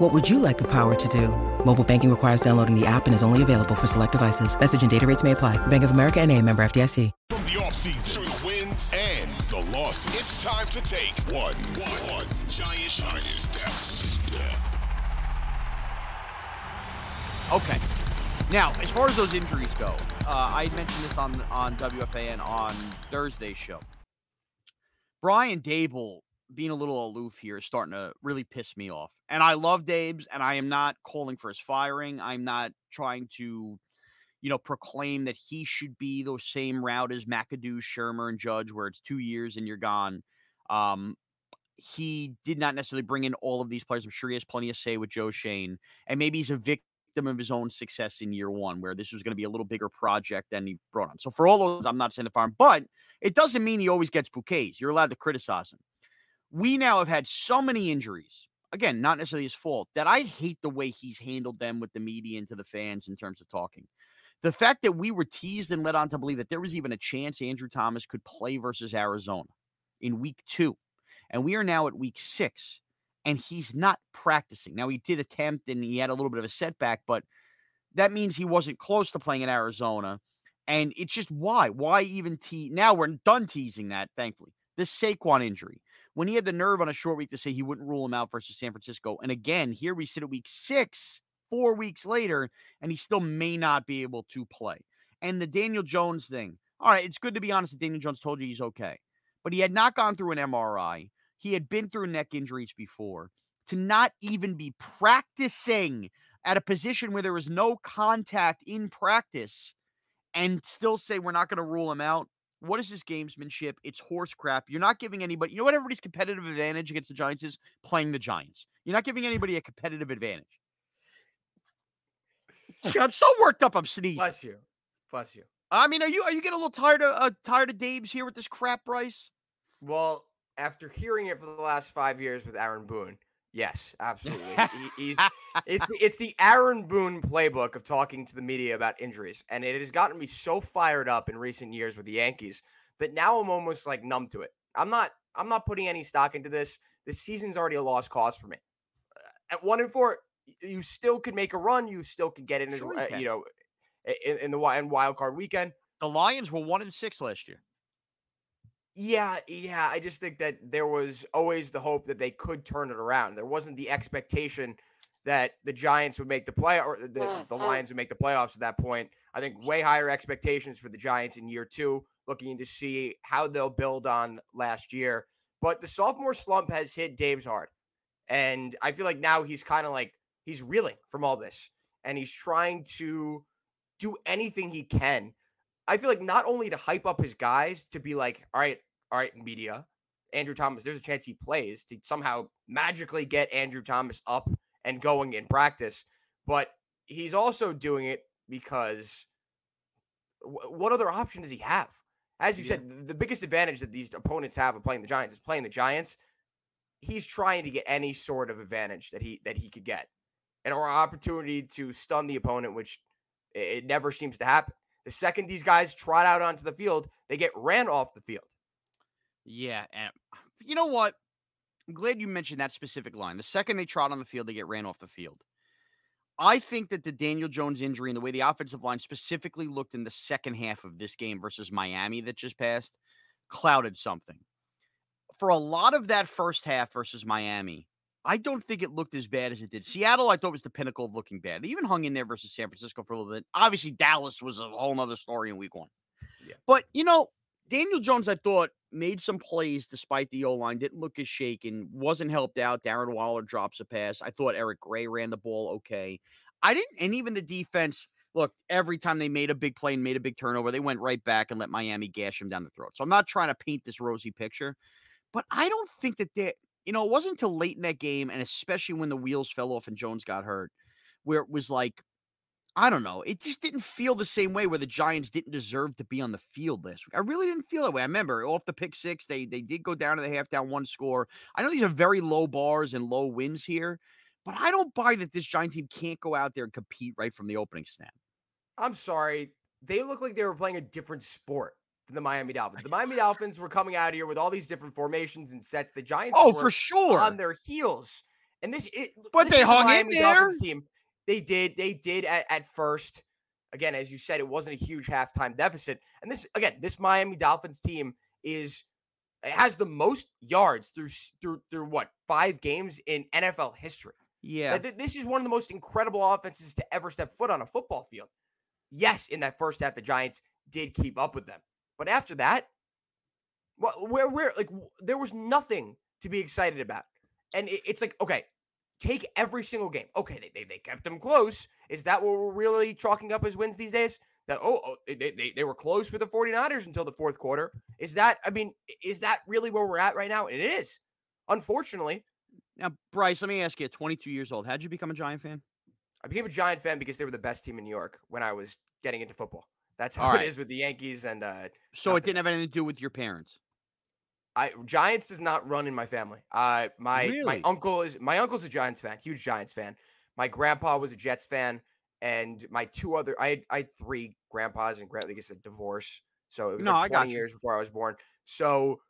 What would you like the power to do? Mobile banking requires downloading the app and is only available for select devices. Message and data rates may apply. Bank of America and a member FDIC. From the offseason through the wins and the losses, it's time to take one, one, one giant, giant step. step. Okay. Now, as far as those injuries go, uh, I mentioned this on on WFAN on Thursday's show. Brian Daboll being a little aloof here is starting to really piss me off. And I love Dabes, and I am not calling for his firing. I'm not trying to, you know, proclaim that he should be the same route as McAdoo, Shurmur, and Judge, where it's two years and you're gone. Um, he did not necessarily bring in all of these players. I'm sure he has plenty of say with Joe Schoen, and maybe he's a victim of his own success in year one, where this was going to be a little bigger project than he brought on. So for all those, I'm not saying to farm, but it doesn't mean he always gets bouquets. You're allowed to criticize him we now have had so many injuries. Again, not necessarily his fault, that I hate the way he's handled them with the media and to the fans in terms of talking. The fact that we were teased and led on to believe that there was even a chance Andrew Thomas could play versus Arizona in week two. And we are now at week six, and he's not practicing. Now, he did attempt and he had a little bit of a setback, but that means he wasn't close to playing in Arizona. And it's just why? Why even tease? Now we're done teasing that, thankfully. The Saquon injury when he had the nerve on a short week to say he wouldn't rule him out versus San Francisco. And again, here we sit at week six, four weeks later, and he still may not be able to play. And the Daniel Jones thing, all right, it's good to be honest that Daniel Jones told you he's okay, but he had not gone through an MRI. He had been through neck injuries before. To not even be practicing at a position where there was no contact in practice and still say we're not going to rule him out what is this gamesmanship? It's horse crap. You're not giving anybody, you know what everybody's competitive advantage against the Giants is? Playing the Giants. You're not giving anybody a competitive advantage. I'm so worked up. I'm sneezing. Bless you. Bless you. I mean, are you are you getting a little tired of uh, tired of Dabes here with this crap, Bryce? Well, after hearing it for the last five years with Aaron Boone, Yes, absolutely. he, he's it's the, it's the Aaron Boone playbook of talking to the media about injuries, and it has gotten me so fired up in recent years with the Yankees that now I'm almost like numb to it. I'm not I'm not putting any stock into this. The season's already a lost cause for me. At one and four, you still could make a run. You still could get in, sure you, uh, you, know, in, in the wild card weekend. The Lions were one and six last year. Yeah, yeah. I just think that there was always the hope that they could turn it around. There wasn't the expectation that the Giants would make the play or the, the Lions would make the playoffs at that point. I think way higher expectations for the Giants in year two, looking to see how they'll build on last year. But the sophomore slump has hit Dabes hard. And I feel like now he's kind of like he's reeling from all this. And he's trying to do anything he can I feel like not only to hype up his guys to be like, all right, all right, media, Andrew Thomas, there's a chance he plays to somehow magically get Andrew Thomas up and going in practice. But he's also doing it because w- what other option does he have? As you yeah. said, the biggest advantage that these opponents have of playing the Giants is playing the Giants. He's trying to get any sort of advantage that he that he could get, and or opportunity to stun the opponent, which it never seems to happen. The second these guys trot out onto the field, they get ran off the field. Yeah, and you know what? I'm glad you mentioned that specific line. The second they trot on the field, they get ran off the field. I think that the Daniel Jones injury and the way the offensive line specifically looked in the second half of this game versus Miami that just passed clouded something. For a lot of that first half versus Miami, I don't think it looked as bad as it did. Seattle, I thought was the pinnacle of looking bad. They even hung in there versus San Francisco for a little bit. Obviously, Dallas was a whole nother story in week one. Yeah. But you know, Daniel Jones, I thought, made some plays despite the O line, didn't look as shaken, wasn't helped out. Darren Waller drops a pass. I thought Eric Gray ran the ball okay. I didn't, and even the defense, look, every time they made a big play and made a big turnover, they went right back and let Miami gash him down the throat. So I'm not trying to paint this rosy picture, but I don't think that they, you know, it wasn't until late in that game, and especially when the wheels fell off and Jones got hurt, where it was like, I don't know. It just didn't feel the same way where the Giants didn't deserve to be on the field last week. I really didn't feel that way. I remember off the pick six, they they did go down to the half down one score. I know these are very low bars and low wins here, but I don't buy that this Giant team can't go out there and compete right from the opening snap. I'm sorry. They look like they were playing a different sport than the Miami Dolphins. The Miami Dolphins were coming out here with all these different formations and sets. The Giants Oh, were for sure. on their heels. And this it But this they hung in Miami there. Dolphins team. They did. They did at, at first. Again, as you said, it wasn't a huge halftime deficit. And this again, this Miami Dolphins team is it has the most yards through through through what five games in NFL history. Yeah. Th- this is one of the most incredible offenses to ever step foot on a football field. Yes, in that first half, the Giants did keep up with them, but after that, what where where like w- there was nothing to be excited about, and it- it's like okay, take every single game. Okay, they, they they kept them close. Is that what we're really chalking up as wins these days? That oh, oh they, they they were close for the 49ers until the fourth quarter. Is that I mean, is that really where we're at right now? And it is. Unfortunately, Now, Bryce, let me ask you, at 22 years old, how'd you become a Giant fan? I became a Giant fan because they were the best team in New York when I was getting into football. That's how All it right. is with the Yankees and uh So it didn't have anything to do with your parents. I Giants does not run in my family. Uh my my uncle is my uncle's a Giants fan, huge Giants fan. My grandpa was a Jets fan, and my two other I had, I had three grandpas and grand I said divorce. So it was No, I like got 20 you. years before I was born. So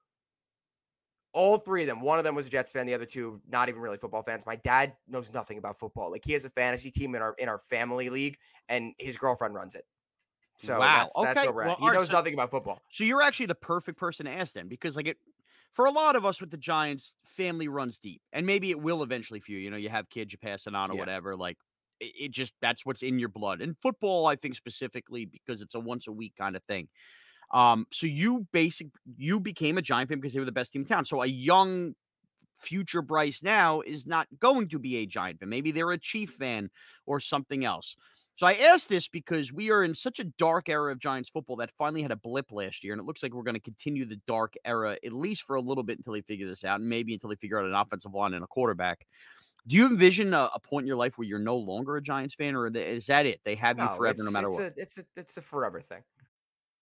all three of them, one of them was a Jets fan, the other two not even really football fans. My dad knows nothing about football. Like he has a fantasy team in our in our family league, and his girlfriend runs it. So Wow, that's, that's okay, where well, he knows so- nothing about football. So you're actually the perfect person to ask then, because like it, for a lot of us with the Giants, family runs deep, and maybe it will eventually for you. You know, you have kids, you pass it on or Yeah. whatever. Like it, it just that's what's in your blood. And football, I think specifically because it's a once a week kind of thing. Um, so you basic you became a Giant fan because they were the best team in town. So a young future Bryce now is not going to be a Giant fan. Maybe they're a Chief fan or something else. So I ask this because we are in such a dark era of Giants football that finally had a blip last year, and it looks like we're going to continue the dark era at least for a little bit until they figure this out, and maybe until they figure out an offensive line and a quarterback. Do you envision a, a point in your life where you're no longer a Giants fan, or is that it? They have you forever, no matter it's what. A, it's a it's a forever thing.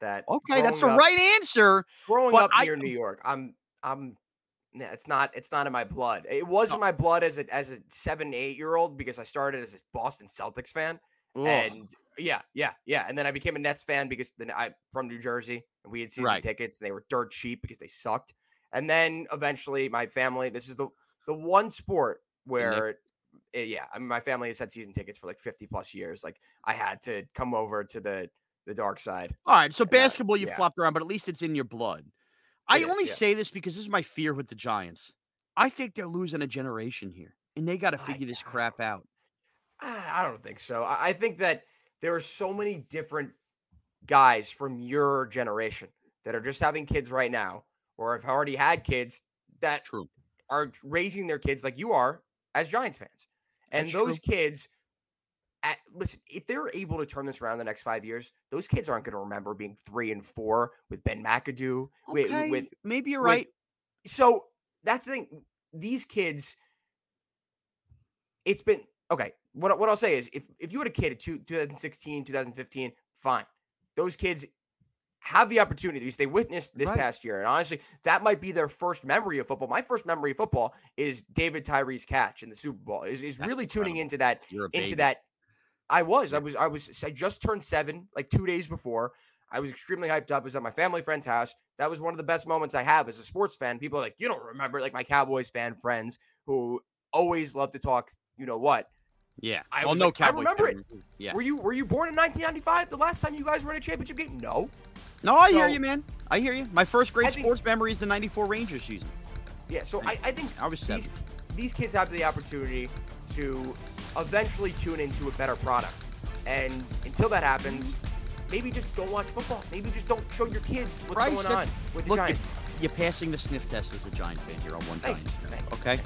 That Okay, that's the up- right answer. Growing up I- here in New York, I'm I'm it's not it's not in my blood. It was in my blood as a as a seven eight year old because I started as a Boston Celtics fan, Ugh. and yeah, yeah, yeah, and then I became a Nets fan because then I from New Jersey and we had season Right. tickets and they were dirt cheap because they sucked, and then eventually my family. This is the the one sport where. eh, yeah, I mean, my family has had season tickets for like 50 plus years. Like, I had to come over to the the dark side. All right, so And, basketball you yeah. flopped around, but at least it's in your blood. I is, only yeah. say this because this is my fear with the Giants. I think they're losing a generation here, and they got to figure this crap out. I don't think so. I think that there are so many different guys from your generation that are just having kids right now, or have already had kids that True. are raising their kids like you are as Giants fans. And That's those kids, at, listen, if they're able to turn this around the next five years, those kids aren't going to remember being three and four with Ben McAdoo. With, Okay, with maybe you're with- right. so that's the thing. These kids, it's been okay. what what I'll say is if if you had a kid at two, 2016, 2015, fine. Those kids have the opportunity because they witnessed this Right. past year. And honestly, that might be their first memory of football. My first memory of football is David Tyree's catch in the Super Bowl. Is is That's really tuning into that into that. I was. I was I was I just turned 7 like 2 days before. I was extremely hyped up. I was at my family friend's house. That was one of the best moments I have as a sports fan. People are like, "You don't remember?" Like my Cowboys fan friends who always love to talk, you know what? Yeah. I well, no like, I Cowboys remember fan. Yeah. Were you were you born in 1995? The last time you guys were in a championship game? No. No, I hear you, man. I hear you. My first great I think- sports memory is the '94 Rangers season. Yeah, so I, I think I was seven. these, these kids have the opportunity to eventually tune into a better product. And until that happens, maybe just don't watch football. Maybe just don't show your kids what's going on with the Look, Giants. you're, passing the sniff test as a Giant fan here on one Giants. Sniff, Okay.